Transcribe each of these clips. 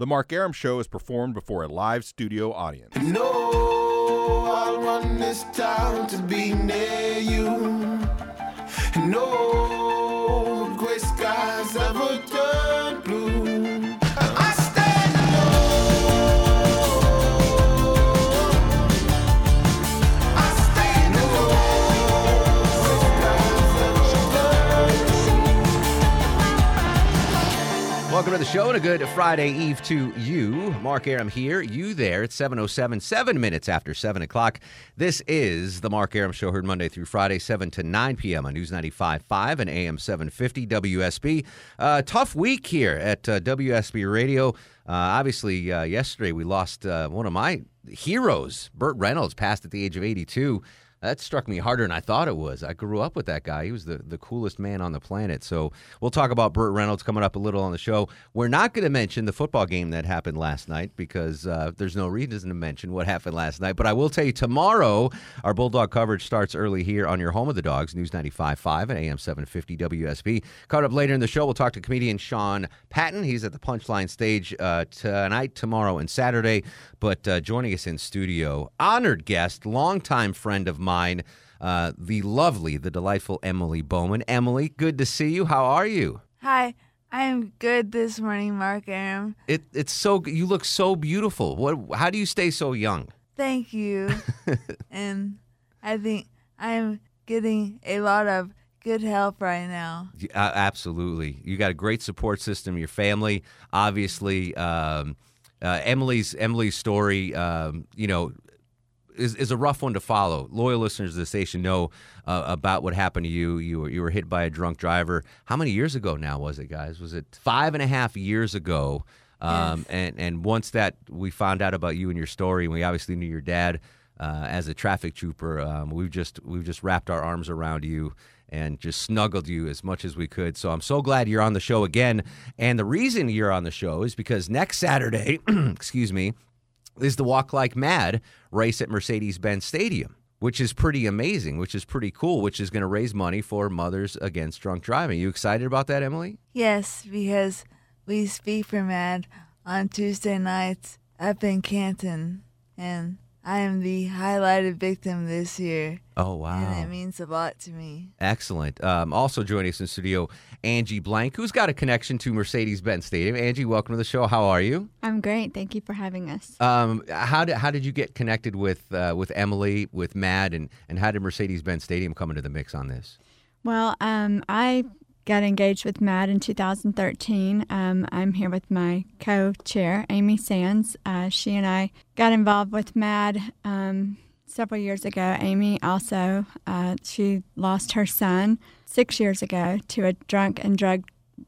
The Mark Arum Show is performed before a live studio audience. No, I'll run this town to be near you. No Welcome to the show and a good Friday Eve to you. Mark Arum here, you there. It's 7.07, seven minutes after 7 o'clock. This is the Mark Arum Show, heard Monday through Friday, 7 to 9 p.m. on News 95.5 and AM 750 WSB. Uh, tough week here at uh, WSB Radio. Uh, obviously, uh, yesterday we lost uh, one of my heroes, Burt Reynolds, passed at the age of 82. That struck me harder than I thought it was. I grew up with that guy. He was the, the coolest man on the planet. So we'll talk about Burt Reynolds coming up a little on the show. We're not going to mention the football game that happened last night because uh, there's no reason to mention what happened last night. But I will tell you tomorrow, our Bulldog coverage starts early here on your home of the dogs, News 95.5 and AM 750 WSB. Caught up later in the show, we'll talk to comedian Sean Patton. He's at the Punchline stage uh, tonight, tomorrow, and Saturday. But uh, joining us in studio, honored guest, longtime friend of mine, uh, the lovely, the delightful Emily Bowman. Emily, good to see you. How are you? Hi, I am good this morning, Mark Arum. It, it's so you look so beautiful. What? How do you stay so young? Thank you. and I think I'm getting a lot of good help right now. Uh, absolutely, you got a great support system. Your family, obviously. Um, uh, Emily's Emily's story, um, you know, is, is a rough one to follow. Loyal listeners of the station know uh, about what happened to you. You were, you were hit by a drunk driver. How many years ago now was it, guys? Was it five and a half years ago? Um, Yes. And and once that we found out about you and your story, and we obviously knew your dad uh, as a traffic trooper, um, we've just we've just wrapped our arms around you and just snuggled you as much as we could. So I'm so glad you're on the show again. And the reason you're on the show is because next Saturday, excuse me, is the Walk Like MADD race at Mercedes Benz Stadium, which is pretty amazing, which is pretty cool, which is going to raise money for Mothers Against Drunk Driving. You excited about that, Emily? Yes, because we speak for MADD on Tuesday nights up in Canton, and I am the highlighted victim this year, Oh, wow. and it means a lot to me. Excellent. Um, also joining us in studio, Angie Blank, who's got a connection to Mercedes Benz Stadium. Angie, welcome to the show. How are you? I'm great. Thank you for having us. Um, how did how did you get connected with uh, with Emily, with MADD, and and how did Mercedes Benz Stadium come into the mix on this? Well, um, I got engaged with MADD in 2013. Um, I'm here with my co chair, Amy Sands. Uh, she and I got involved with MADD um, several years ago. Amy also, uh, she lost her son six years ago to a drunk and drug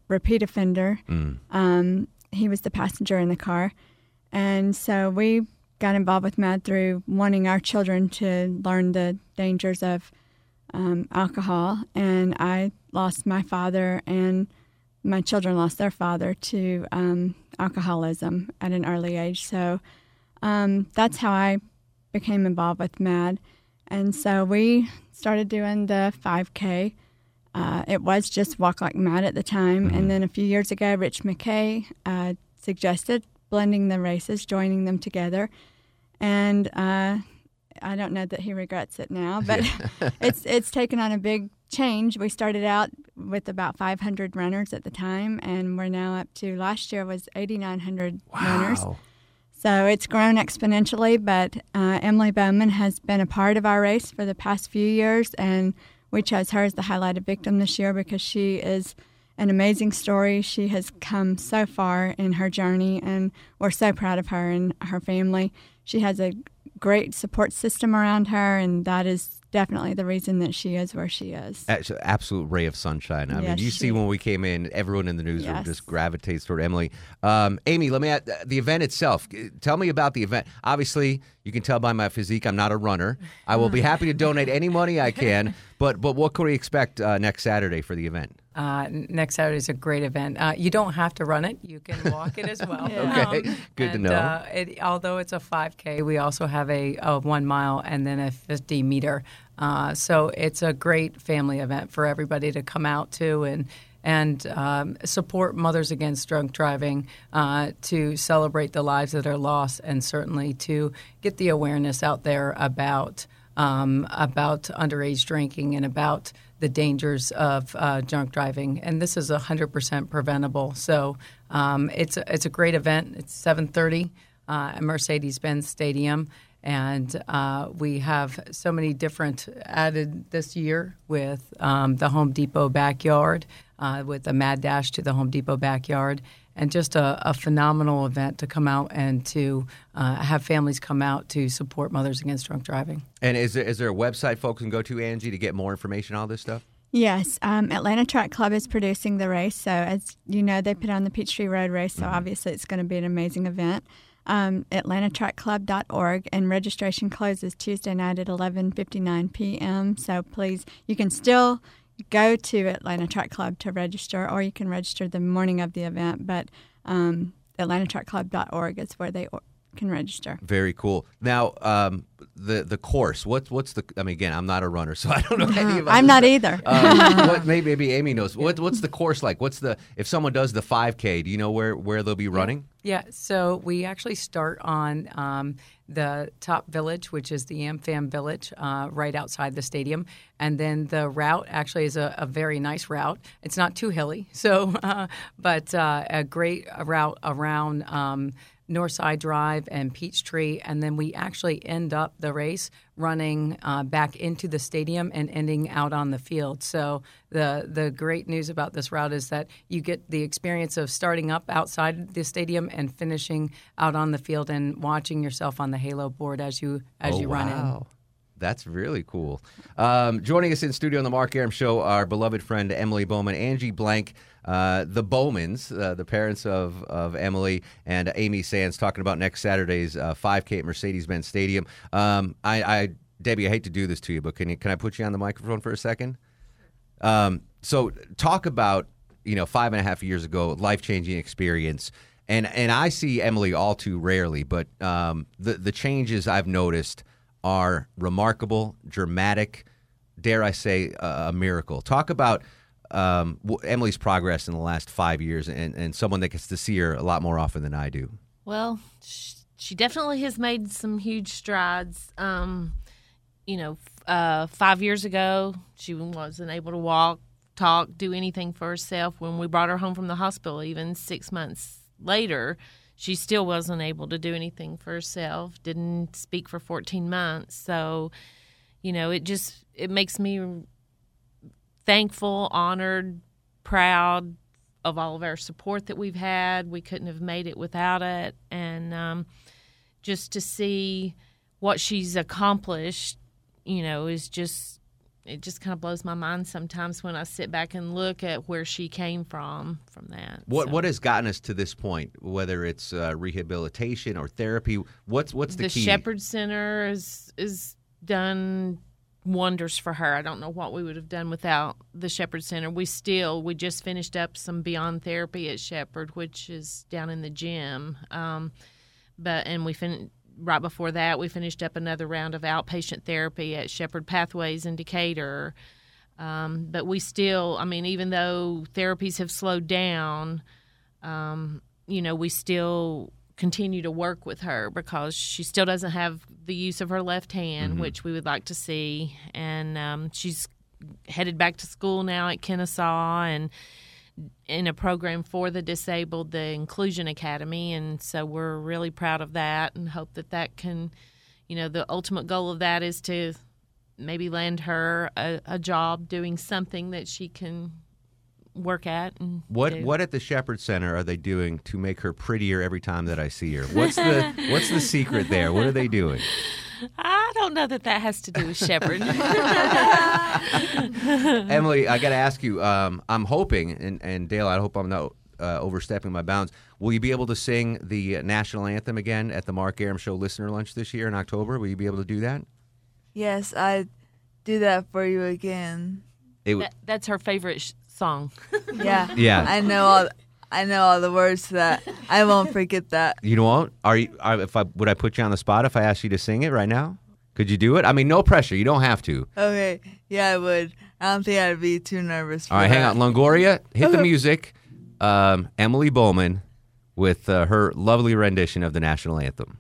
repeat offender. Um, he was the passenger in the car. And so we got involved with Mad through wanting our children to learn the dangers of um, alcohol. And I lost my father, and my children lost their father to um, alcoholism at an early age. So um, that's how I became involved with MADD. And so we started doing the 5K. Uh, it was just Walk Like MADD at the time. And then a few years ago, Rich McKay uh, suggested blending the races, joining them together. And uh, I don't know that he regrets it now, but it's it's taken on a big change. We started out with about 500 runners at the time, and we're now up to last year was 8,900 runners. So it's grown exponentially, but uh, Emily Bowman has been a part of our race for the past few years, and we chose her as the highlighted victim this year because she is an amazing story. She has come so far in her journey, and we're so proud of her and her family. She has a great support system around her, and that is definitely the reason that she is where she is. Absolute ray of sunshine. I mean, you see when we came in, everyone in the newsroom Yes. just gravitates toward Emily. Um, Amy, let me add the event itself. Tell me about the event. Obviously, you can tell by my physique, I'm not a runner. I will be happy to donate any money I can. But but what can we expect uh, next Saturday for the event? Uh, next Saturday is a great event. Uh, you don't have to run it; you can walk it as well. Okay, good to and, know. Uh, it, although it's a 5K, we also have a, a one mile and then a 50 meter. Uh, so it's a great family event for everybody to come out to and and um, support Mothers Against Drunk Driving uh, to celebrate the lives that are lost and certainly to get the awareness out there about um, about underage drinking and about the dangers of uh, drunk driving. And this is 100% preventable. So um, it's a, it's a great event. It's 7:30 uh, at Mercedes-Benz Stadium. And uh, we have so many different added this year with um, the Home Depot backyard, uh, with the Mad Dash to the Home Depot backyard, and just a, a phenomenal event to come out and to uh, have families come out to support Mothers Against Drunk Driving. And is there is there a website folks can go to, Angie, to get more information on all this stuff? Yes, um, Atlanta Track Club is producing the race. So, as you know, they put on the Peachtree Road race. So, obviously, it's going to be an amazing event. Um, AtlantaTrackClub.org, and registration closes Tuesday night at 11:59 p.m. So, please, you can still go to Atlanta Track Club to register, or you can register the morning of the event. But um, AtlantaTrackClub.org is where they can register. Very cool. Now, um, the the course. What's what's the? I mean, again, I'm not a runner, so I don't know any of. I'm this not stuff. either. Um, what maybe maybe Amy knows. What what's the course like? What's the if someone does the 5K? Do you know where where they'll be running? Yeah, so we actually start on um, the top village, which is the AmFam Village, uh, right outside the stadium. And then the route actually is a, a very nice route. It's not too hilly, so uh, but uh, a great route around um, Northside Drive and Peachtree. And then we actually end up the race running uh, back into the stadium and ending out on the field. So the the great news about this route is that you get the experience of starting up outside the stadium and finishing out on the field and watching yourself on the halo board as you as Oh, you run in. That's really cool. Um, joining us in studio on the Mark Arum Show, our beloved friend Emily Bowman, Angie Blank, uh, the Bowmans, uh, the parents of, of Emily and Amy Sands, talking about next Saturday's uh, 5K at Mercedes-Benz Stadium. Um, I, I, Debbie, I hate to do this to you, but can you can I put you on the microphone for a second? Um, so talk about you know five and a half years ago, life changing experience, and and I see Emily all too rarely, but um, the the changes I've noticed are remarkable, dramatic, dare I say, a, a miracle. Talk about. Um, Emily's progress in the last five years, and, and someone that gets to see her a lot more often than I do. Well, she definitely has made some huge strides. Um, you know, uh, five years ago, she wasn't able to walk, talk, do anything for herself. When we brought her home from the hospital, even six months later, she still wasn't able to do anything for herself. Didn't speak for 14 months. So, you know, it just it makes me thankful, honored, proud of all of our support that we've had. We couldn't have made it without it, and um, just to see what she's accomplished, you know, is just it just kind of blows my mind sometimes when I sit back and look at where she came from from that. What So- what has gotten us to this point? Whether it's uh, rehabilitation or therapy, what's what's the, the key? Shepherd Center is is done wonders for her. I don't know what we would have done without the Shepherd Center. We still we just finished up some Beyond Therapy at Shepherd, which is down in the gym. Um, but and we fin- right before that we finished up another round of outpatient therapy at Shepherd Pathways in Decatur. Um, but we still, I mean, even though therapies have slowed down, um, you know, we still continue to work with her because she still doesn't have the use of her left hand, which we would like to see. And um, she's headed back to school now at Kennesaw and in a program for the disabled, the Inclusion Academy. And so we're really proud of that and hope that that can, you know, the ultimate goal of that is to maybe land her a, a job doing something that she can work at and What do. what at the Shepherd Center are they doing to make her prettier every time that I see her? What's the what's the secret there? What are they doing? I don't know that that has to do with Shepherd. Emily, I got to ask you. Um, I'm hoping, and, and Dale, I hope I'm not uh, overstepping my bounds. Will you be able to sing the national anthem again at the Mark Arum Show listener lunch this year in October? Will you be able to do that? Yes, I do that for you again. It w- That, that's her favorite sh- song. Yeah. Yeah. I know all. I know all the words to that. I won't forget that. you know what? Are you? Are, if I would I put you on the spot if I asked you to sing it right now? Could you do it? I mean, no pressure. You don't have to. Okay. Yeah, I would. I don't think I'd be too nervous. For All right, hang that. on. Longoria, hit the music. Um, Emily Bowman with uh, her lovely rendition of the national anthem.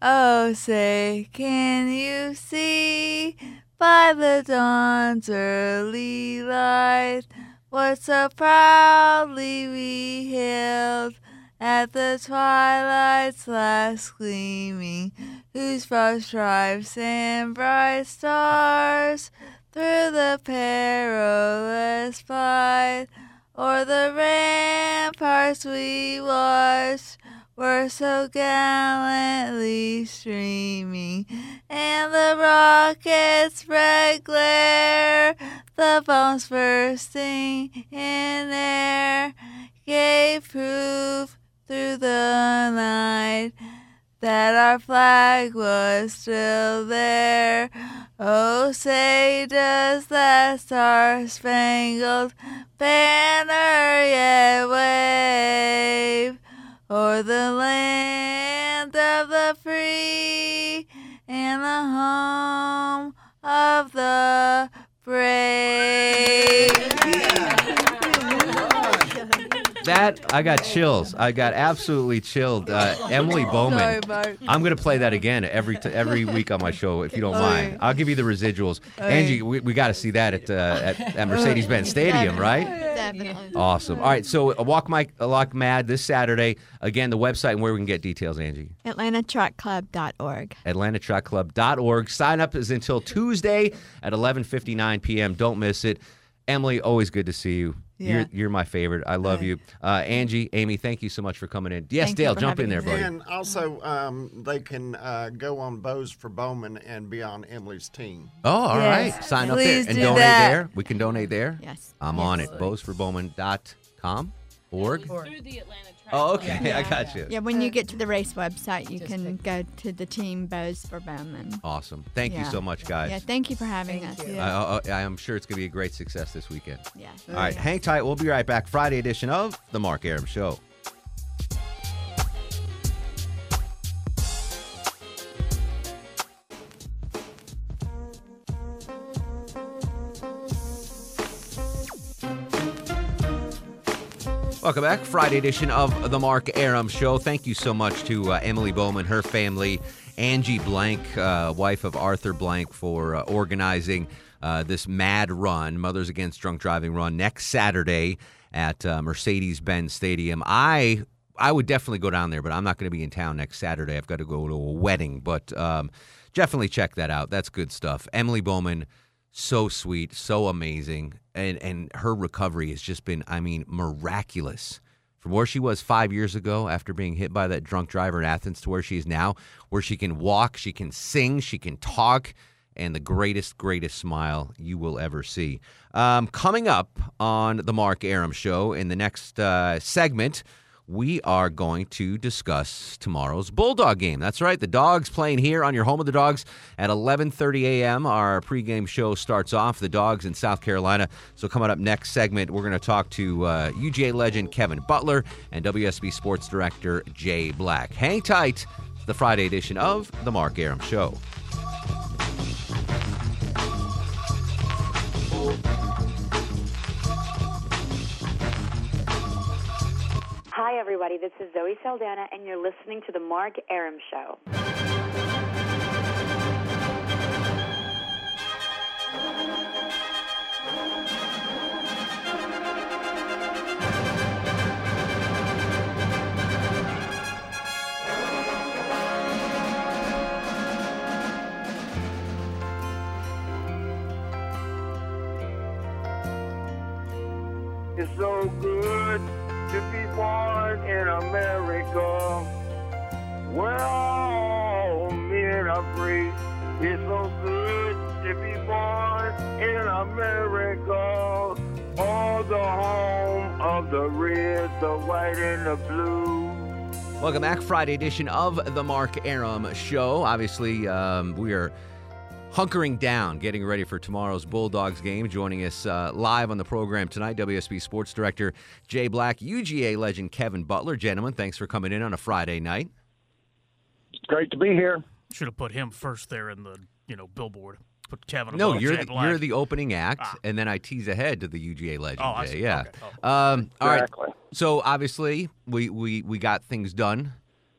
Oh, say, can you see by the dawn's early light what so proudly we hailed at the twilight's last gleaming, whose broad stripes and bright stars through the perilous fight o'er the ramparts we watched were so gallantly streaming, and the rocket's red glare, the bombs bursting in air, gave proof through the night that our flag was still there. Oh, say, does that star spangled banner yet wave o'er the land of the free and the home of the brave? That I got chills. I got absolutely chilled. Uh, Emily Bowman. Sorry, I'm gonna play that again every t- every week on my show if you don't mind. I'll give you the residuals. Angie, we, we got to see that at uh, at, at Mercedes-Benz Stadium, right? Definitely. Awesome. All right, so uh, Walk My Lock Mad this Saturday. Again, the website and where we can get details, Angie. AtlantaTrackClub.org. AtlantaTrackClub.org. Sign up is until Tuesday at 11:59 p.m. Don't miss it. Emily, always good to see you. You're you're my favorite. I love Hi. you. Uh, Angie, Amy, thank you so much for coming in. Yes, Thank Dale, jump in there, me. buddy. And also, um, they can uh, go on Bows for Bowman and be on Emily's team. Oh, all right. Yes. Sign up there and do donate that. there. We can donate there. Yes. I'm on it. Bowsforbowman.com. Org. Through the Atlanta Track Oh, Club. okay. I got you. Yeah, when you get to the race website, you Just can pick- go to the team Bows for Bowman. Awesome. Thank you Yeah. so much, guys. Yeah, thank you for having Thank us. you. I, I, I am sure it's going to be a great success this weekend. Yeah. All right, hang tight. We'll be right back. Friday edition of The Mark Arum Show. Welcome back. Friday edition of The Mark Arum Show. Thank you so much to uh, Emily Bowman, her family, Angie Blank, uh, wife of Arthur Blank, for uh, organizing uh, this mad run, Mothers Against Drunk Driving run, next Saturday at uh, Mercedes Benz Stadium. I. I would definitely go down there, but I'm not going to be in town next Saturday. I've got to go to a wedding, but um, definitely check that out. That's good stuff. Emily Bowman, so sweet, so amazing, and and her recovery has just been, I mean, miraculous. From where she was five years ago after being hit by that drunk driver in Athens to where she is now, where she can walk, she can sing, she can talk, and the greatest, greatest smile you will ever see. Um, coming up on the Mark Arum Show in the next uh, segment we are going to discuss tomorrow's Bulldog game. That's right, the Dogs playing here on your home of the Dogs at 11:30 a.m. Our pregame show starts off. The Dogs in South Carolina. So coming up next segment, we're going to talk to uh, UGA legend Kevin Butler and WSB Sports Director Jay Black. Hang tight. The Friday edition of the Mark Arum Show. Everybody. This is Zoe Saldana, and you're listening to The Mark Arum Show. It's so good in America. It's so good to be born in America. All the home of the red, the white, and the blue. Welcome back, Friday edition of the Mark Arum Show. Obviously, um, we are hunkering down, getting ready for tomorrow's Bulldogs game. Joining us uh, live on the program tonight, WSB Sports Director Jay Black, UGA legend Kevin Butler. Gentlemen, thanks for coming in on a Friday night. It's great to be here. Should have put him first there in the you know billboard. Put Kevin. No, you're Jay the, Black. you're the opening act, Ah. and then I tease ahead to the UGA legend. Oh, I Jay. see. Yeah. Okay. Oh. Um, all right. Exactly. So obviously, we, we we got things done.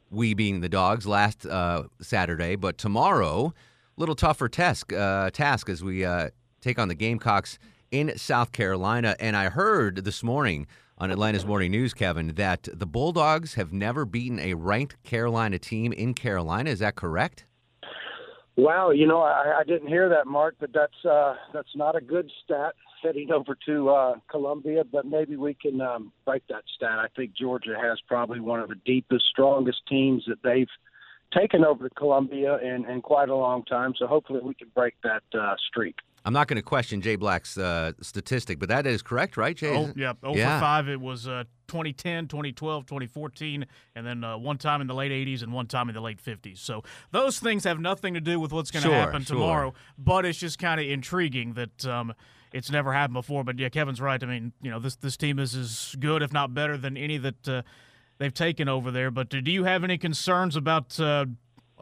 We being the dogs last uh, Saturday, but tomorrow, little tougher task uh, task as we uh, take on the Gamecocks in South Carolina. And I heard this morning on Atlanta's Morning News, Kevin, that the Bulldogs have never beaten a ranked Carolina team in Carolina. Is that correct? Wow, you know, I, I didn't hear that, Mark, but that's uh, that's not a good stat heading over to uh, Columbia. But maybe we can um, break that stat. I think Georgia has probably one of the deepest, strongest teams that they've taken over to Columbia in, in quite a long time. So hopefully we can break that uh, streak. I'm not going to question Jay Black's uh, statistic, but that is correct, right, Jay? Oh, yeah. Oh Yeah. for 5, it was uh, 2010, 2012, 2014, and then uh, one time in the late 80s and one time in the late 50s. So those things have nothing to do with what's going to Sure, happen sure. tomorrow, but it's just kind of intriguing that um, it's never happened before. But yeah, Kevin's right. I mean, you know, this this team is as good, if not better, than any that uh, they've taken over there. But do you have any concerns about uh,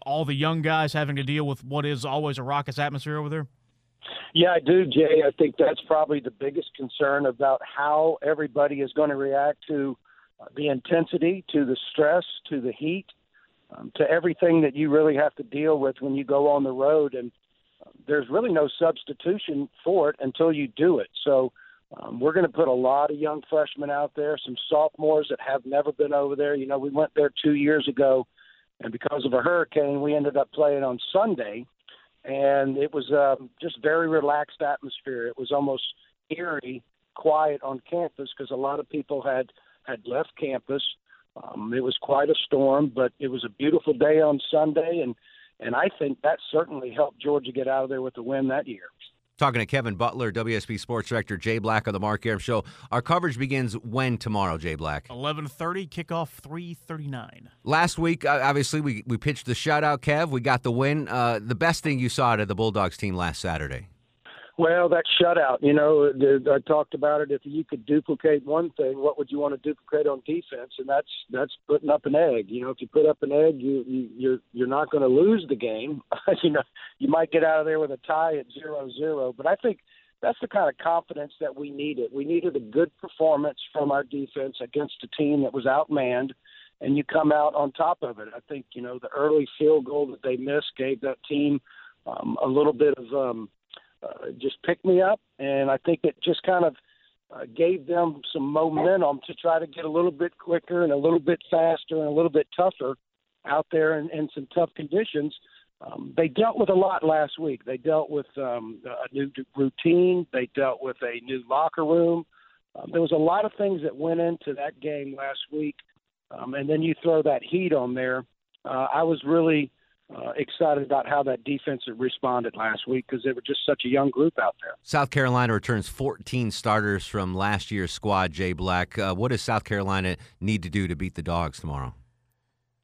all the young guys having to deal with what is always a raucous atmosphere over there? Yeah, I do, Jay. I think that's probably the biggest concern about how everybody is going to react to uh, the intensity, to the stress, to the heat, um, to everything that you really have to deal with when you go on the road. And uh, there's really no substitution for it until you do it. So um, we're going to put a lot of young freshmen out there, some sophomores that have never been over there. You know, we went there two years ago, and because of a hurricane, we ended up playing on Sunday and it was um, just very relaxed atmosphere. It was almost eerie, quiet on campus because a lot of people had had left campus. Um, it was quite a storm, but it was a beautiful day on Sunday, and and I think that certainly helped Georgia get out of there with the win that year. Talking to Kevin Butler, WSB Sports Director Jay Black on the Mark Arum Show. Our coverage begins when tomorrow, Jay Black? 11:30, kickoff 3:39. Last week, obviously, we, we pitched the shutout, Kev. We got the win. Uh, the best thing you saw out of the Bulldogs team last Saturday? Well, that shutout, you know, I talked about it. If you could duplicate one thing, what would you want to duplicate on defense? And that's that's putting up an egg. You know, if you put up an egg, you, you you're you're not going to lose the game. you know, you might get out of there with a tie at zero zero. But I think that's the kind of confidence that we needed. We needed a good performance from our defense against a team that was outmanned, and you come out on top of it. I think you know the early field goal that they missed gave that team um, a little bit of um, uh, just pick me up, and I think it just kind of uh, gave them some momentum to try to get a little bit quicker and a little bit faster and a little bit tougher out there in, in some tough conditions. Um, they dealt with a lot last week. They dealt with um, a new routine. They dealt with a new locker room. Um, there was a lot of things that went into that game last week, um, and then you throw that heat on there. Uh, I was really uh, excited about how that defense responded last week because they were just such a young group out there. South Carolina returns 14 starters from last year's squad, Jay Black. Uh, what does South Carolina need to do to beat the Dogs tomorrow?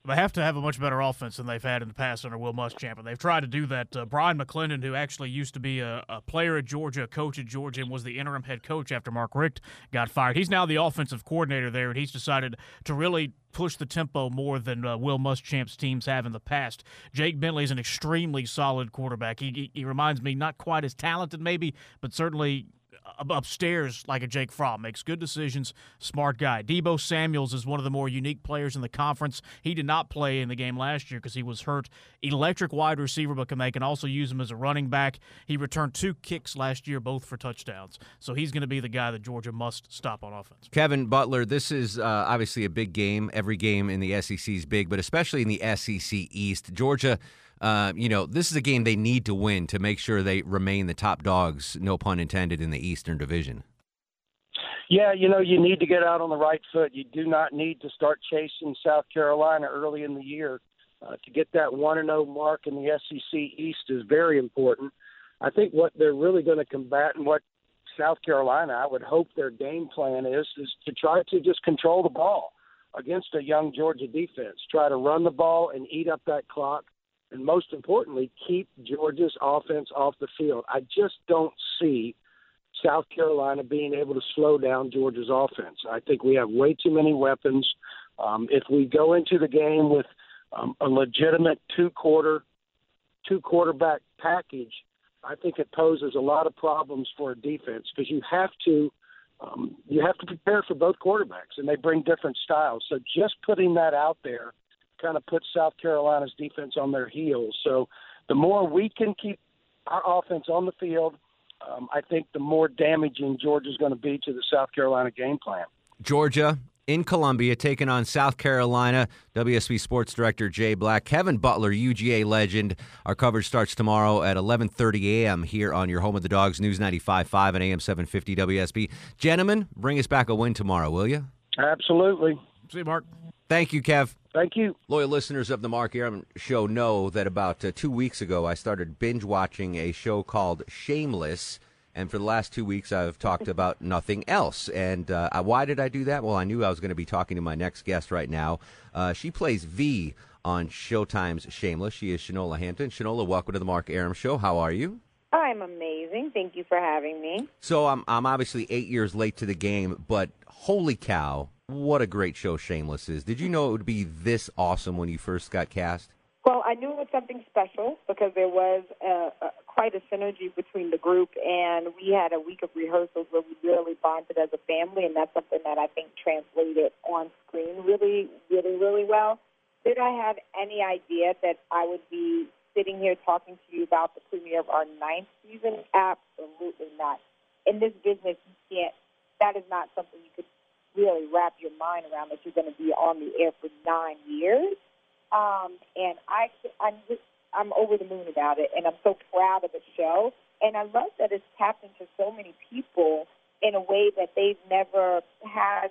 They have to have a much better offense than they've had in the past under Will Muschamp, and they've tried to do that. Uh, Bryan McClendon, who actually used to be a, a player at Georgia, a coach at Georgia, and was the interim head coach after Mark Richt got fired. He's now the offensive coordinator there, and he's decided to really push the tempo more than uh, Will Muschamp's teams have in the past. Jake Bentley is an extremely solid quarterback. He, he, he reminds me not quite as talented, maybe, but certainly upstairs like a Jake Fromm. Makes good decisions, smart guy. Deebo Samuels is one of the more unique players in the conference. He did not play in the game last year because he was hurt. Electric wide receiver, but can they can also use him as a running back. He returned two kicks last year, both for touchdowns. So he's going to be the guy that Georgia must stop on offense. Kevin Butler, this is uh, obviously a big game. Every game in the SEC is big, but especially in the SEC East. Georgia, uh, you know, this is a game they need to win to make sure they remain the top dogs, no pun intended, in the Eastern Division. Yeah, you know, you need to get out on the right foot. You do not need to start chasing South Carolina early in the year. Uh, to get that one and zero mark in the SEC East is very important. I think what they're really going to combat and what South Carolina, I would hope their game plan is, is to try to just control the ball against a young Georgia defense. Try to run the ball and eat up that clock, and most importantly, keep Georgia's offense off the field. I just don't see South Carolina being able to slow down Georgia's offense. I think we have way too many weapons. Um, if we go into the game with um, a legitimate two quarter, two quarterback package, I think it poses a lot of problems for a defense because you have to um, you have to prepare for both quarterbacks, and they bring different styles. So just putting that out there kind of put South Carolina's defense on their heels. So the more we can keep our offense on the field, um, I think the more damaging Georgia's going to be to the South Carolina game plan. Georgia in Columbia, taking on South Carolina. WSB Sports Director Jay Black, Kevin Butler, UGA legend. Our coverage starts tomorrow at 11:30 a.m. here on your home of the Dogs, News 95.5 and AM 750 WSB. Gentlemen, bring us back a win tomorrow, will you? Absolutely. See you, Mark. Thank you, Kev. Thank you. Loyal listeners of the Mark Arum Show know that about uh, two weeks ago I started binge watching a show called Shameless. And for the last two weeks, I've talked about nothing else. And uh, why did I do that? Well, I knew I was going to be talking to my next guest right now. Uh, she plays V on Showtime's Shameless. She is Shanola Hampton. Shanola, welcome to the Mark Arum Show. How are you? I'm amazing. Thank you for having me. So I'm I'm obviously eight years late to the game, but holy cow, what a great show Shameless is. Did you know it would be this awesome when you first got cast? Well, I knew it was something special because there was a, a, quite a synergy between the group, and we had a week of rehearsals where we really bonded as a family, and that's something that I think translated on screen really, really, really well. Did I have any idea that I would be sitting here talking to you about the premiere of our ninth season? Absolutely not. In this business, you can't. That is not something you could really wrap your mind around that you're going to be on the air for nine years. Um, and I, I'm just, I'm over the moon about it, and I'm so proud of the show. And I love that it's tapped into so many people in a way that they've never had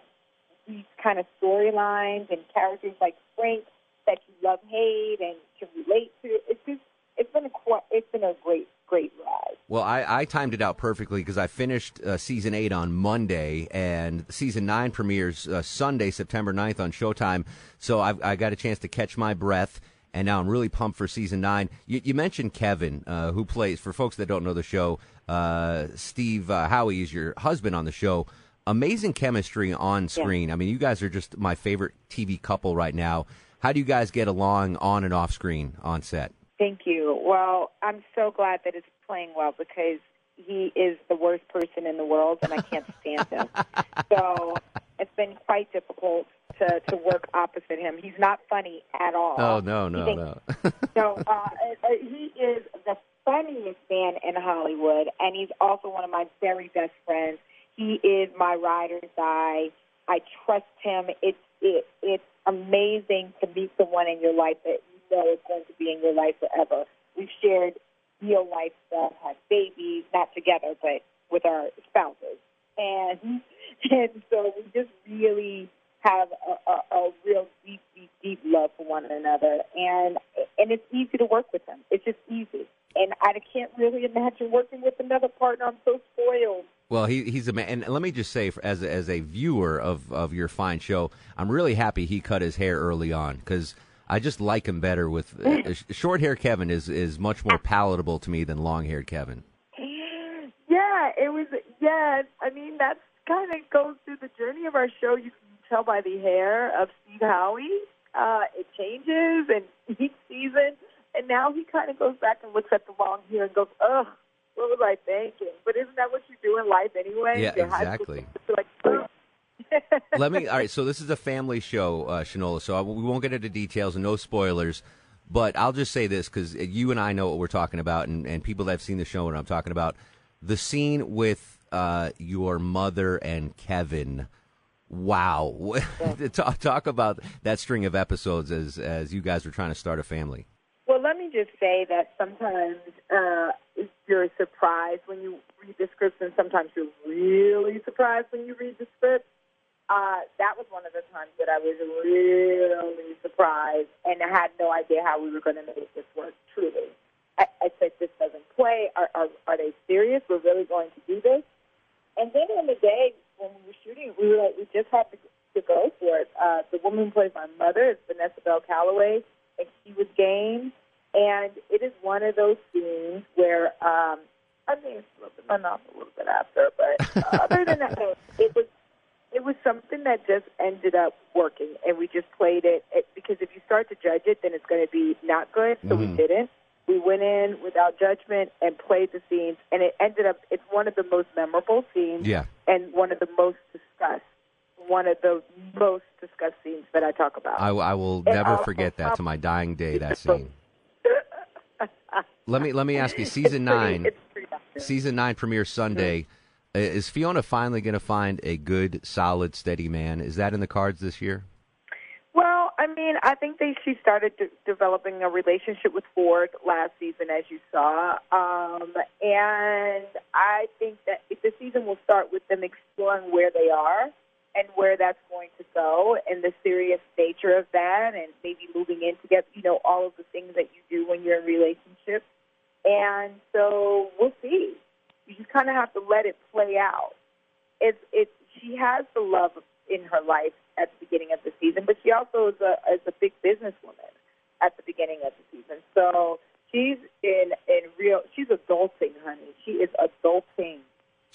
these kind of storylines and characters like Frank that you love, hate, and can relate to. It's just, it's been a, it's been a great great ride. Well, I, I timed it out perfectly because I finished uh, season eight on Monday, and season nine premieres uh, Sunday, September 9th on Showtime. So I've, I got a chance to catch my breath, and now I'm really pumped for season nine. You, you mentioned Kevin, uh, who plays, for folks that don't know the show, uh, Steve uh, Howey is your husband on the show. Amazing chemistry on screen. Yeah. I mean, you guys are just my favorite TV couple right now. How do you guys get along on and off screen on set? Thank you. Well, I'm so glad that it's playing well because he is the worst person in the world and I can't stand him. So it's been quite difficult to, to work opposite him. He's not funny at all. Oh, no, no, no. so uh, uh, he is the funniest man in Hollywood, and he's also one of my very best friends. He is my ride or die. I trust him. It's it, it's amazing to meet someone in your life that know is going to be in your life forever. We've shared real life stuff, had babies, not together, but with our spouses, and and so we just really have a, a, a real deep, deep, deep love for one another, and and it's easy to work with them. It's just easy, and I can't really imagine working with another partner. I'm so spoiled. Well, he, he's a man. And let me just say, as a, as a viewer of, of your fine show, I'm really happy he cut his hair early on because I just like him better. With uh, short hair, Kevin is is much more palatable to me than long haired Kevin. Yeah, it was. Yeah, I mean that's kind of goes through the journey of our show. You can tell by the hair of Steve Howey. Uh, it changes and each season, and now he kind of goes back and looks at the long hair and goes, "Ugh, what was I thinking?" But isn't that what you do in life anyway? Yeah, Your high school exactly. like, "Ugh." let me. All right, so this is a family show, uh, Shanola. So I, we won't get into details and no spoilers. But I'll just say this because you and I know what we're talking about, and, and people that have seen the show and I'm talking about the scene with uh, your mother and Kevin. Wow, talk, talk about that string of episodes as as you guys were trying to start a family. Well, let me just say that sometimes uh, you're surprised when you read the scripts, and sometimes you're really surprised when you read the script. Uh, that was one of the times that I was really surprised and I had no idea how we were going to make this work. Truly, I, I said, "This doesn't play. Are, are are they serious? We're really going to do this?" And then in the day when we were shooting, we were like, we just had to, to go for it. Uh, the woman who plays my mother is Vanessa Bell Calloway, and she was game. And it is one of those scenes where um, I mean, slipping my mouth a little bit after, but uh, other than that, it was it was something that just ended up working, and we just played it, it because if you start to judge it, then it's going to be not good. So we Mhm. didn't. We went in without judgment and played the scenes, and it ended up. It's one of the most memorable scenes, Yeah. and one of the most discussed. One of the most discussed scenes that I talk about. I, I will And never also forget that to my dying day. That scene. Let me let me ask you. Season It's pretty- nine, it's pretty season nine premieres Sunday. Uh, Is Fiona finally going to find a good, solid, steady man? Is that in the cards this year? Well, I mean, I think they she started de- developing a relationship with Ford last season, as you saw, um, and I think that if the season will start with them exploring where they are and where that's going to go, and the serious nature of that, and maybe moving in together. You know, all of the things that you do when you're in relationships, and so we'll see. You just kind of have to let it play out. It's it's she has the love in her life at the beginning of the season, but she also is a is a big businesswoman at the beginning of the season. So she's in in real she's adulting, honey. She is adulting.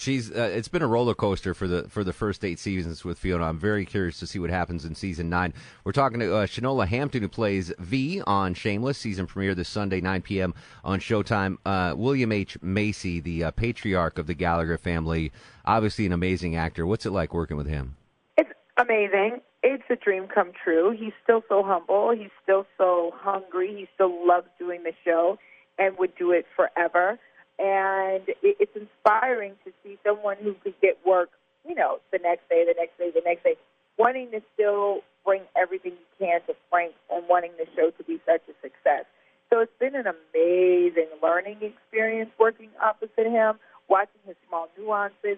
She's. Uh, it's been a roller coaster for the for the first eight seasons with Fiona. I'm very curious to see what happens in season nine. We're talking to uh, Shanola Hampton, who plays V on Shameless. Season premiere this Sunday, 9 p.m. on Showtime. Uh, William H Macy, the uh, patriarch of the Gallagher family, obviously an amazing actor. What's it like working with him? It's amazing. It's a dream come true. He's still so humble. He's still so hungry. He still loves doing the show and would do it forever. And it, it's inspiring to see someone who could get work, you know, the next day, the next day, the next day, wanting to still bring everything you can to Frank and wanting the show to be such a success. So it's been an amazing learning experience working opposite him, watching his small nuances.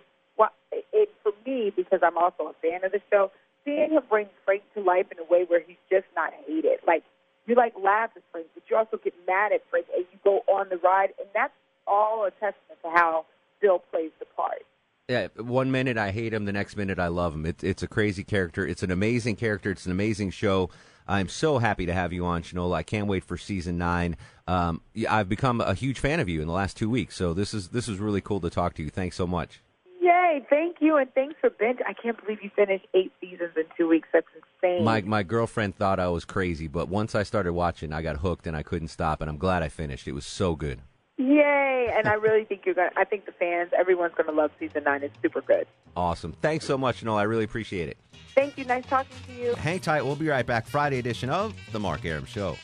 It for me because I'm also a fan of the show, seeing him bring Frank to life in a way where he's just not hated. Like you like laugh at Frank, but you also get mad at Frank, and you go on the ride, and that's all a testament to how Bill plays the part. Yeah, one minute I hate him, the next minute I love him. It's it's a crazy character. It's an amazing character. It's an amazing show. I'm so happy to have you on, Shanola. I can't wait for season nine. Um, I've become a huge fan of you in the last two weeks, so this is this is really cool to talk to you. Thanks so much. Yay! Thank you, and thanks for binge. I can't believe you finished eight seasons in two weeks. That's insane. My my girlfriend thought I was crazy, but once I started watching, I got hooked and I couldn't stop. And I'm glad I finished. It was so good. Yay! And I really think you're gonna. I think the fans, everyone's gonna love season nine. It's super good. Awesome. Thanks so much, Noel. I really appreciate it. Thank you. Nice talking to you. Hang tight. We'll be right back. Friday edition of the Mark Arum Show.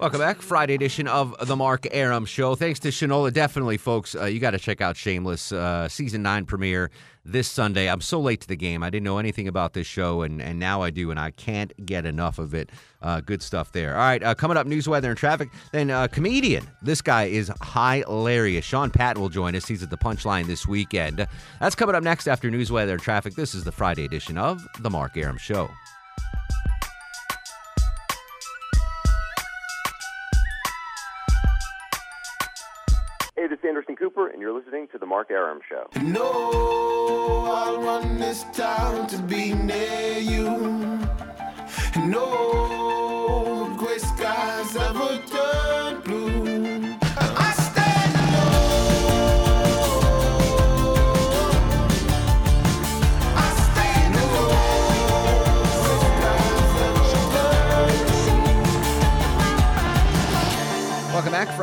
Welcome back, Friday edition of the Mark Arum Show. Thanks to Shanola. Definitely, folks, uh, you got to check out Shameless uh, season nine premiere this Sunday. I'm so late to the game. I didn't know anything about this show, and, and now I do, and I can't get enough of it. Uh, good stuff there. All right, uh, coming up, news, weather, and traffic. Then uh, comedian. This guy is hilarious. Sean Patton will join us. He's at the Punchline this weekend. That's coming up next after news, weather, and traffic. This is the Friday edition of the Mark Arum Show. Cooper, and you're listening to The Mark Arum Show. No, run this town to be near you. No gray skies ever turn blue.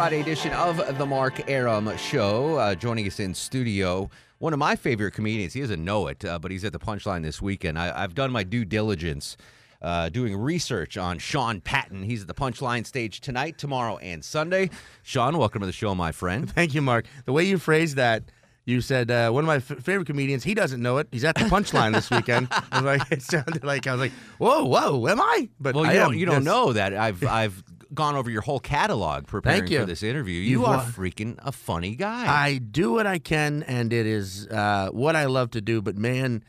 Friday edition of the Mark Arum Show. Uh, joining us in studio, one of my favorite comedians. He doesn't know it, uh, but he's at the Punchline this weekend. I, I've done my due diligence, uh, doing research on Sean Patton. He's at the Punchline stage tonight, tomorrow, and Sunday. Sean, welcome to the show, my friend. Thank you, Mark. The way you phrased that, You said uh, one of my f- favorite comedians. He doesn't know it. He's at the punchline this weekend. I was like, it sounded like I was like, whoa, whoa, am I? But Well, I you am, don't you don't yes. know that I've I've gone over your whole catalog preparing for this interview. You've You are freaking a funny guy. I do what I can, and it is uh, what I love to do. But man,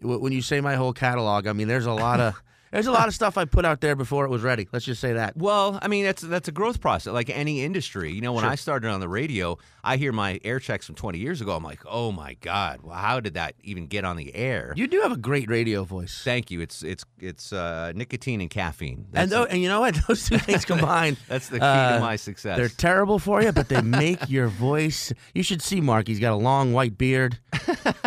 w- when you say my whole catalog, I mean, there's a lot of there's a lot of stuff I put out there before it was ready. Let's just say that. Well, I mean that's that's a growth process, like any industry. You know, when Sure. I started on the radio, I hear my air checks from 20 years ago. I'm like, oh my god, well, how did that even get on the air? You do have a great radio voice. Thank you. It's it's it's uh, nicotine and caffeine. And, That's- tho- and you know what? Those two things combined. That's the key uh, to my success. They're terrible for you, but they make your voice. You should see Mark. He's got a long white beard,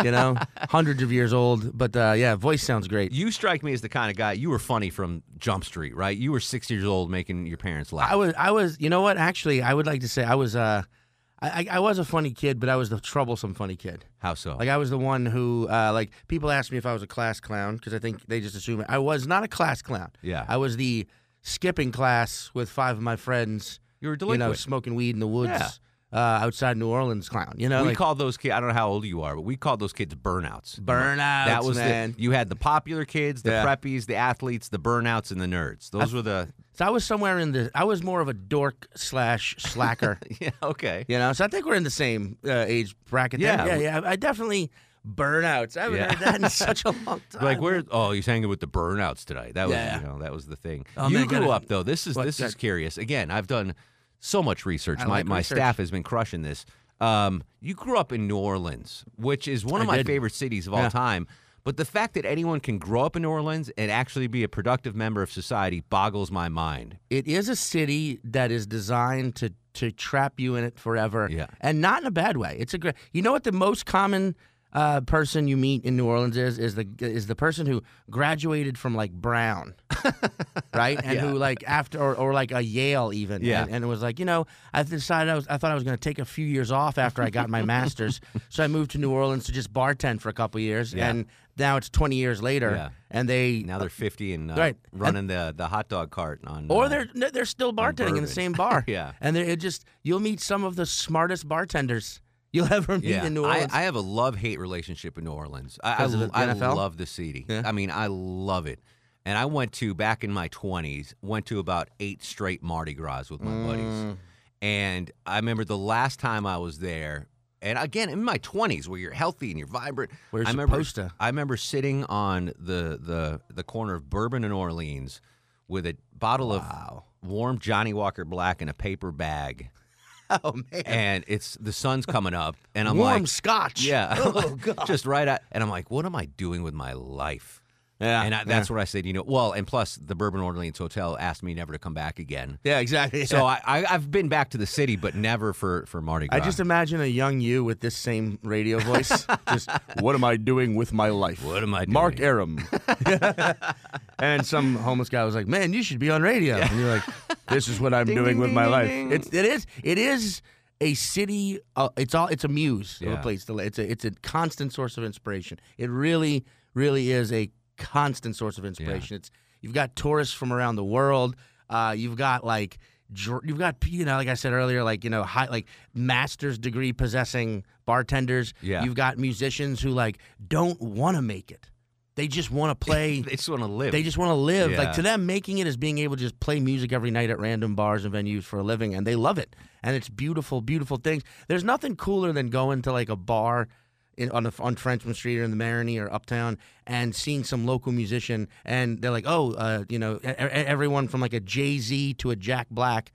you know, hundreds of years old. But uh, yeah, voice sounds great. you strike me as the kind of guy. You were funny from Jump Street, right? You were six years old making your parents laugh. I was, I was, you know what? Actually, I would like to say I was, uh, I, I was a funny kid, but I was the troublesome funny kid. How so? Like I was the one who, uh, like people asked me if I was a class clown because I think they just assume I was not a class clown. Yeah. I was the skipping class with five of my friends. You were delinquent. You know, smoking weed in the woods Yeah. Uh, outside New Orleans clown. You know, we like, called those kids. I don't know how old you are, but we called those kids burnouts. Burnouts, That was man. the. You had the popular kids, the Yeah. preppies, the athletes, the burnouts, and the nerds. Those were the. So I was somewhere in the. I was more of a dork slash slacker. Yeah. Okay. You know, so I think we're in the same uh, age bracket. Yeah. yeah, yeah. I definitely burnouts. I haven't Yeah. heard that in such a long time. Like where? Oh, he's hanging with the burnouts tonight. That was Yeah. you know that was the thing. Oh, you man, grew gotta- up though. This is What, this is curious. Again, I've done so much research. I my like my research. staff has been crushing this. Um, you grew up in New Orleans, which is one of I my did. favorite cities of all Yeah. time. But the fact that anyone can grow up in New Orleans and actually be a productive member of society boggles my mind. it is a city that is designed to to trap you in it forever. Yeah. and not in a bad way. It's a great. You know what the most common uh, person you meet in New Orleans is is the is the person who graduated from like Brown, right? And Yeah. who like after or, or like a Yale even. Yeah. and, and it was like you know I decided I was I thought I was going to take a few years off after I got my master's, so I moved to New Orleans to just bartend for a couple years, Yeah. and now it's twenty years later, Yeah. and they Now they're 50 and uh, Right. running the the hot dog cart on. or uh, they're they're still bartending in the same bar. Yeah. and it just you'll meet some of the smartest bartenders you'll ever meet Yeah, in New Orleans. I have a love hate relationship with New Orleans. I, I, the I NFL? love the city. Yeah. I mean, I love it. And I went to back in my twenties. Went to about eight straight Mardi Gras with my Mm. buddies. And I remember the last time I was there. And again, in my twenties, where you're healthy and you're vibrant, Where you're I remember, supposed to. I remember sitting on the the the corner of Bourbon and Orleans with a bottle of warm Johnnie Walker Black in a paper bag. oh man, And it's the sun's coming up, and I'm like, warm like, scotch. yeah. Oh god. just right at, and I'm like, what am I doing with my life? Yeah. And I, that's what I said, you know. Well, and plus, the Bourbon Orleans Hotel asked me never to come back again. yeah, exactly. So yeah. I, I, I've been back to the city, but never for for Mardi Gras. I just imagine a young you with this same radio voice. just what am I doing with my life? What am I doing? Mark? Arum. and some homeless guy was like, "Man, you should be on radio." And you're like, "This is what I'm Ding, doing ding, with ding, my ding, life." ding. It's it is it is a city. Uh, it's all it's a muse of a place to live. It's a it's a constant source of inspiration. It really really is a constant source of inspiration. It's you've got tourists from around the world. Uh, you've got like. dr- You've got, you know, like I said earlier, like you know, high, like master's degree possessing bartenders. Yeah. You've got musicians who like don't want to make it; they just want to play. they just want to live. They just want to live. Yeah. Like to them, making it is being able to just play music every night at random bars and venues for a living, and they love it. And it's beautiful, beautiful things. There's nothing cooler than going to like a bar in, on the, on Frenchmen Street or in the Marigny or Uptown and seeing some local musician, and they're like, oh, uh, you know, e- everyone from like a Jay Z to a Jack Black.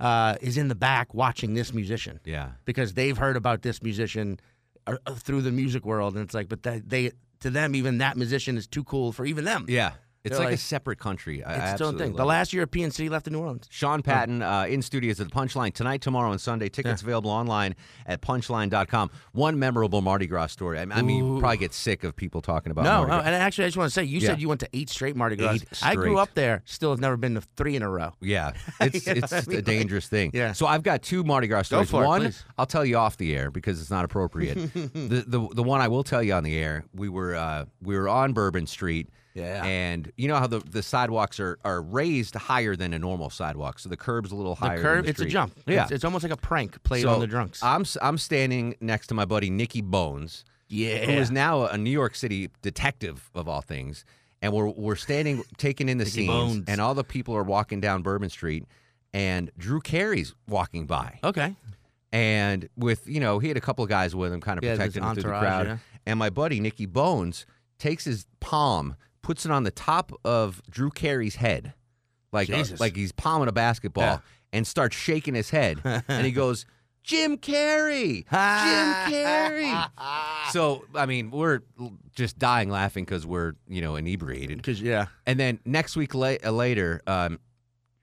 Uh, is in the back watching this musician yeah. because they've heard about this musician uh, through the music world, and it's like, but that, they to them even that musician is too cool for even them. Yeah. It's They're like, a separate country. I it's its own thing. The last European city left in New Orleans. Sean Patton uh, in studios at the Punchline tonight, tomorrow, and Sunday. Tickets available online at punchline.com. One memorable Mardi Gras story. I, I mean, you probably get sick of people talking about No, Mardi no, and actually, I just want to say, you Yeah. said you went to eight straight Mardi Gras. Eight I grew up there, still have never been to three in a row. Yeah, it's it's I mean? a dangerous thing. Yeah. So I've got two Mardi Gras stories. it, one, please. I'll tell you off the air because it's not appropriate. the, the the one I will tell you on the air, we were uh, we were on Bourbon Street. Yeah. And you know how the, the sidewalks are, are raised higher than a normal sidewalk, so the curb's a little The higher. than curve, the it's a jump. Yeah, It's, it's almost like a prank played so on the drunks. I'm I'm standing next to my buddy Nicky Bones, Yeah. who is now a New York City detective of all things, and we're we're standing taking in the scenes, Bones. and all the people are walking down Bourbon Street, and Drew Carey's walking by. Okay. And with you know, he had a couple of guys with him, kind of Yeah, protecting him through the crowd. yeah. And my buddy Nicky Bones takes his palm, puts it on the top of Drew Carey's head, like uh, Jesus. like he's palming a basketball, Yeah. and starts shaking his head, and he goes. Jim Carrey, Jim Carrey. so I mean, we're l- just dying laughing because we're you know inebriated. Because yeah, And then next week la- uh, later, um,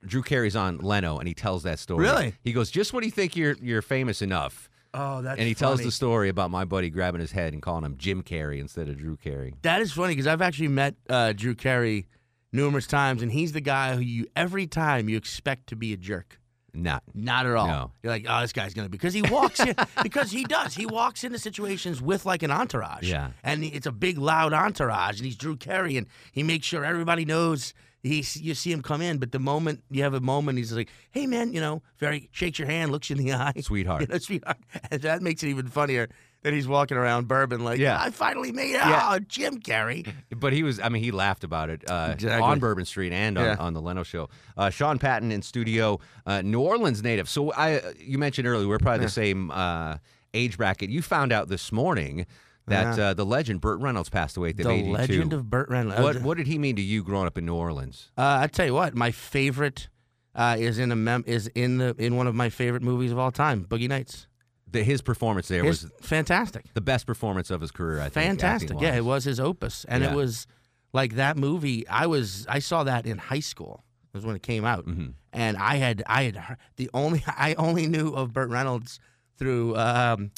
Drew Carey's on Leno, and he tells that story. Really? He goes, "Just when do you think you're you're famous enough." Oh, that's and he tells funny. the story about my buddy grabbing his head and calling him Jim Carrey instead of Drew Carey. That is funny because I've actually met uh, Drew Carey numerous times, and he's the guy who you every time you expect to be a jerk. Not, not at all. No. You're like, oh, this guy's gonna be because he walks in because he does. He walks into situations with like an entourage. Yeah. and it's a big loud entourage, and he's Drew Carey, and he makes sure everybody knows. He, you see him come in, but the moment you have a moment, he's like, "Hey, man, you know, very shakes your hand, looks you in the eye, Sweetheart. you know, sweetheart." And that makes it even funnier that he's walking around Bourbon like, Yeah. "I finally made it, Yeah. oh, Jim Carrey." But he was, I mean, he laughed about it uh, Exactly. on Bourbon Street and on, Yeah. on the Leno Show. Uh, Sean Patton in studio, uh, New Orleans native. So I, you mentioned earlier, we're probably the same uh, age bracket. You found out this morning that uh, the legend Burt Reynolds passed away at the, The age of 82. legend of Burt Reynolds. What, what did he mean to you growing up in New Orleans? Uh, I tell you what, my favorite uh, is in a mem- is in the in one of my favorite movies of all time, Boogie Nights. The, his performance there His- was fantastic, the best performance of his career. I think. fantastic. Yeah, it was his opus, and Yeah. it was like that movie. I was I saw that in high school. It was when it came out, Mm-hmm. and I had I had heard- the only I only knew of Burt Reynolds through. Um,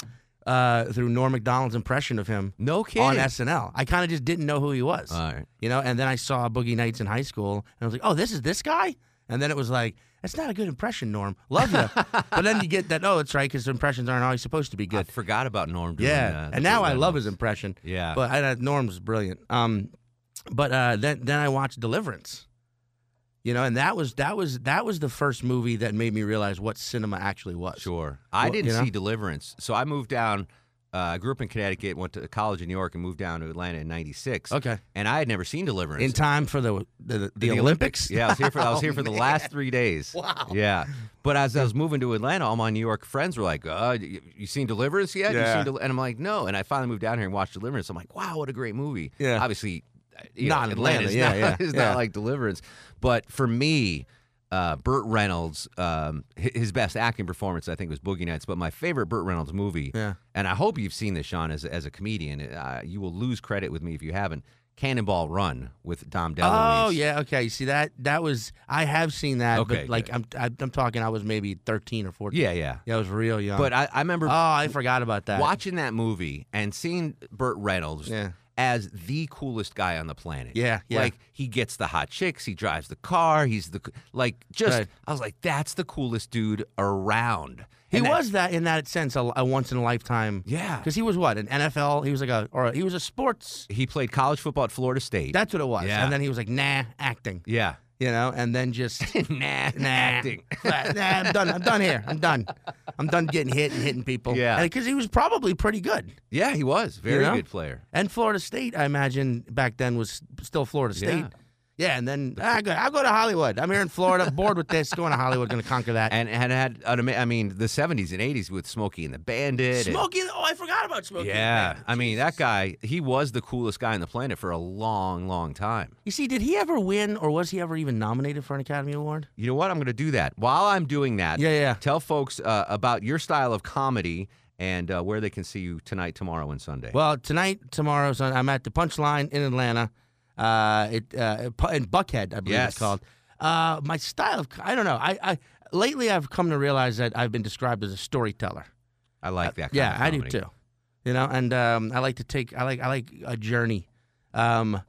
uh, through Norm Macdonald's impression of him, no kidding. on. SNL. I kind of just didn't know who he was. All right. You know, and then I saw Boogie Nights in high school, and I was like, "Oh, this is this guy." And then it was like, "That's not a good impression, Norm. Love you." but then you get that, "Oh, it's right," because impressions aren't always supposed to be good. I forgot about Norm doing yeah, uh, the and now I love his impression. Yeah. but I, uh, Norm's brilliant. Um, but uh, then then I watched Deliverance. You know, and that was that was that was the first movie that made me realize what cinema actually was. Sure. I Well, didn't you know? see Deliverance. So I moved down. Uh, I grew up in Connecticut, went to college in New York, and moved down to Atlanta in '96. Okay. And I had never seen Deliverance. In time for the the, the, Olympics. Yeah, I was here for I was Oh, here for the man. last three days. Wow. Yeah, but as I was moving to Atlanta, all my New York friends were like, uh, you, "You seen Deliverance yet?" You Yeah. seen Del-" and I'm like, "No." And I finally moved down here and watched Deliverance. I'm like, "Wow, what a great movie!" Yeah. obviously, uh, you Not know, Atlanta, Atlanta's yeah, not, yeah, it's yeah. not like Deliverance. But for me, uh, Burt Reynolds, um, his best acting performance, I think, was Boogie Nights. But my favorite Burt Reynolds movie, Yeah. and I hope you've seen this, Sean, as as a comedian. Uh, you will lose credit with me if you haven't. Cannonball Run with Dom DeLuise. Oh yeah, okay. See that that was I have seen that, Okay, but like I'm I, I'm talking I was maybe 13 or 14. Yeah, yeah. Yeah, I was real young. But I, I remember oh, I forgot about that. watching that movie and seeing Burt Reynolds Yeah. As the coolest guy on the planet. Yeah, yeah. Like he gets the hot chicks, he drives the car, he's the like just Right. I was like that's the coolest dude around. He And that- was that in that sense a, a once in a lifetime. Yeah. because he was what an NFL. He was like a or he was a sports. he played college football at Florida State. That's what it was. Yeah. And then he was like nah acting. yeah. You know, and then just nah, nah acting. nah. I'm done. I'm done here. I'm done. I'm done getting hit and hitting people. Yeah. because he was probably pretty good. Yeah, he was. Very know? good player. And Florida State, I imagine back then was still Florida State. Yeah. Yeah, and then I go, I'll go to Hollywood. I'm here in Florida, bored with this. Going to Hollywood, going to conquer that. And and had an ama- I mean the 70s and 80s with Smokey and the Bandit. and- Smokey, oh, I forgot about Smokey. yeah, I mean that guy. He was the coolest guy on the planet for a long, long time. You see, did he ever win, or was he ever even nominated for an Academy Award? You know what? I'm going to do that. While I'm doing that, Yeah, yeah. tell folks uh, about your style of comedy and uh, where they can see you tonight, tomorrow, and Sunday. Well, tonight, tomorrow, so I'm at the Punchline in Atlanta. Uh, it uh, Buckhead, I believe Yes. it's called. Uh, my style of I don't know. I, I lately I've come to realize that I've been described as a storyteller. I like that. Kind yeah, I do too. You know, and um, I like to take I like I like a journey. Um,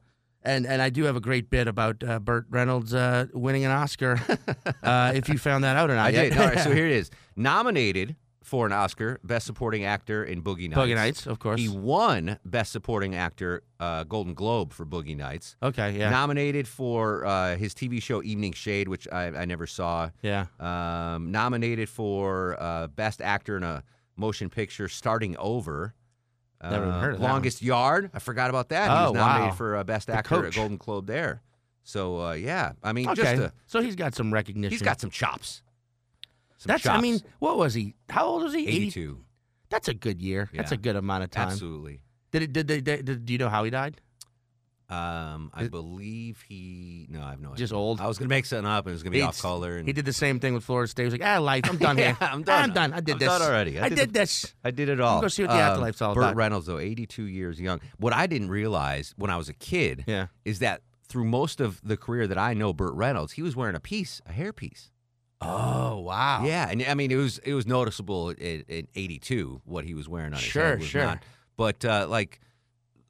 and and I do have a great bit about uh, Burt Reynolds uh, winning an Oscar. uh, if you found that out or not I yet. did. All right, so here it is. Nominated for an Oscar, Best Supporting Actor in Boogie Nights. Boogie Nights, of course. He won Best Supporting Actor uh, Golden Globe for Boogie Nights. Okay, yeah. Nominated for uh, his TV show Evening Shade, which I, I never saw. Yeah. Um, nominated for uh, Best Actor in a Motion Picture, Starting Over. Never heard of that one. Longest Yard. I forgot about that. he Oh, was nominated wow. for uh, Best The Actor at. Golden Globe there. So uh, yeah, I mean, okay. just a, so he's got some recognition. he's got some chops. That's. I mean, what was he? How old was he? 80 82. That's a good year. That's a good amount of time. Absolutely. Did it? Did they? Did, did, do you know how he died? Um, I believe he. No, I have no idea. Just old. I was gonna make something up, and it was gonna be off color. And He did the same thing with Florida State. He was like, "Ah, life. I'm done here. I'm done. I'm done. I did I'm this done already. I I, did did, the- this. I did it all. gonna see what the Um, afterlife's all Burt about. Reynolds, though, 82 years young. What I didn't realize when I was a kid Yeah. is that through most of the career that I know Burt Reynolds, he was wearing a piece, a hairpiece. Oh wow. Yeah, and I mean it was it was noticeable in, at 82 what he was wearing on his Sure, head was sure. not. But uh, like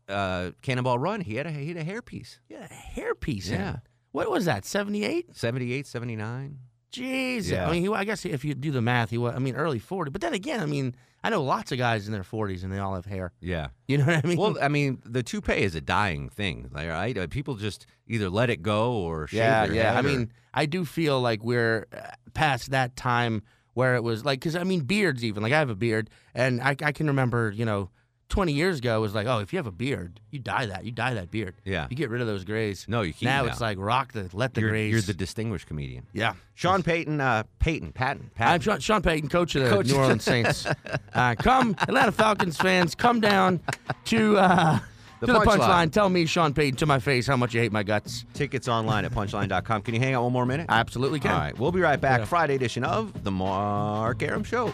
uh, Cannonball Run, he had a he had a hairpiece. Yeah, a hairpiece. in. Yeah. What was that? Seventy eight. 78, 79. Jeez. Yeah. I mean, he, I guess if you do the math, he was. I mean, early forty. But then again, I mean, I know lots of guys in their forties and they all have hair. Yeah. You know what I mean? Well, I mean, the toupee is a dying thing. Like, right? Uh, People just either let it go or shave yeah, yeah. I mean, I do feel like we're uh, past that time where it was like, because I mean, beards even. Like I have a beard, and I, I can remember, you know, twenty years ago it was like, oh, if you have a beard, you dye that, you dye that beard. Yeah. You get rid of those grays. no, you keep now it it's like rock the let the you're, grays. you're the distinguished comedian. yeah. Sean Payton, uh, Payton, Patton, Patton. I'm Sean, Sean Payton, coach of the Coach. New Orleans Saints. Uh, come, Atlanta Falcons fans, come down to uh, The to the punchline. punchline. Tell me, Sean Payton, to my face, how much you hate my guts. Tickets online at punchline.com. Can you hang out one more minute? I absolutely can. All right, we'll be right back. Yeah. Friday edition of the Mark Arum Show.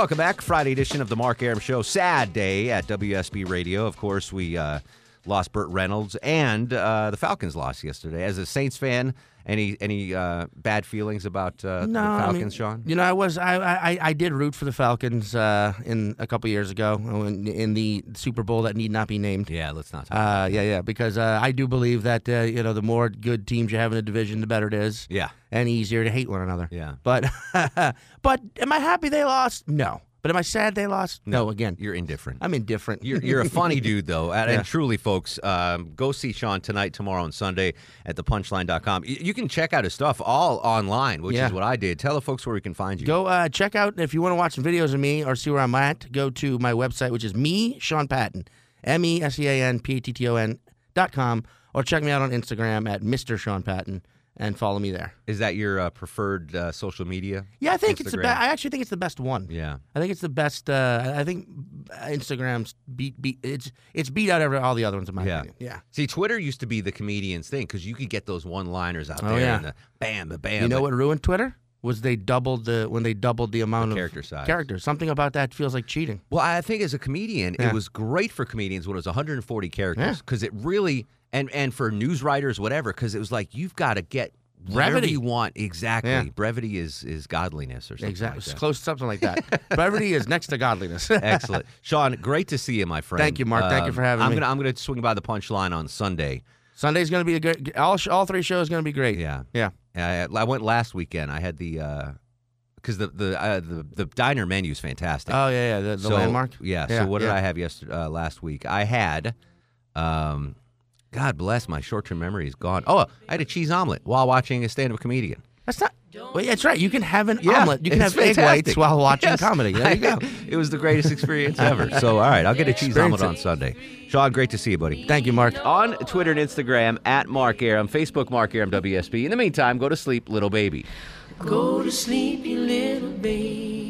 Welcome back. Friday edition of the Mark Arum Show. Sad day at WSB Radio. Of course, we uh, lost Burt Reynolds and uh, the Falcons lost yesterday. As a Saints fan, any any uh, bad feelings about uh, the No, I Falcons, mean, Sean? You know, I was I I, I did root for the Falcons uh, in a couple years ago in, in the Super Bowl that need not be named. Yeah, let's not talk. Uh, yeah, yeah, because uh, I do believe that uh, you know the more good teams you have in a division, the better it is. Yeah. and easier to hate one another. Yeah. But but am I happy they lost? No. But am I sad they lost? No. again, You're indifferent. I'm indifferent. You're, you're a funny dude, though. And, and truly, folks, um, go see Sean tonight, tomorrow, and Sunday at thepunchline.com. Y- You can check out his stuff all online, which Yeah. is what I did. Tell the folks where we can find you. Go uh, check out if you want to watch some videos of me or see where I'm at. Go to my website, which is me Sean Patton, M E S E A N P A T T O N dot com, or check me out on Instagram at Mr. Sean Patton and follow me there. Is that your uh, preferred uh, social media? Yeah, I think it's the best. I actually think it's the best one. Yeah. I think it's the best. Uh, I think Instagram's beat beat it's it's beat out every all the other ones in my Yeah. opinion. Yeah. See, Twitter used to be the comedian's thing because you could get those one-liners out Oh, there yeah. and the bam, the bam. you know what ruined Twitter? Was they doubled the when they doubled the amount of character size. Characters. Something about that feels like cheating. Well, I think as a comedian, Yeah. it was great for comedians when it was 140 characters because it really and and for news writers, whatever, because it was like you've got to get Brevity. you want exactly. Yeah. Brevity is is godliness or something. Exactly. like that. Close to something like that. Brevity is next to godliness. Excellent, Sean. Great to see you, my friend. Thank you, Mark. Thank you for having I'm me. Gonna, I'm going to swing by the punchline on Sunday. Sunday's going to be a good. All all three shows going to be great. Yeah, Yeah. I, I went last weekend. I had the because the the, uh, the the diner menu is fantastic. Oh yeah, yeah. The, the So, landmark. Yeah, Yeah, So what did yeah. I have yesterday? Uh, last week, I had. Um, God bless my short-term memory is gone. Oh, I had a cheese omelet while watching a stand-up comedian. That's not. Well, yeah, that's right. You can have an Yeah, omelet. You can it's have egg fantastic. whites while watching Yes. comedy. There you go. it was the greatest experience ever. So, all right, I'll get a cheese omelet on Sunday. Sean, great to see you, buddy. Thank you, Mark. On Twitter and Instagram at Mark Arum, Facebook Mark Arum WSB. In the meantime, go to sleep, little baby. Go to sleep, you little baby.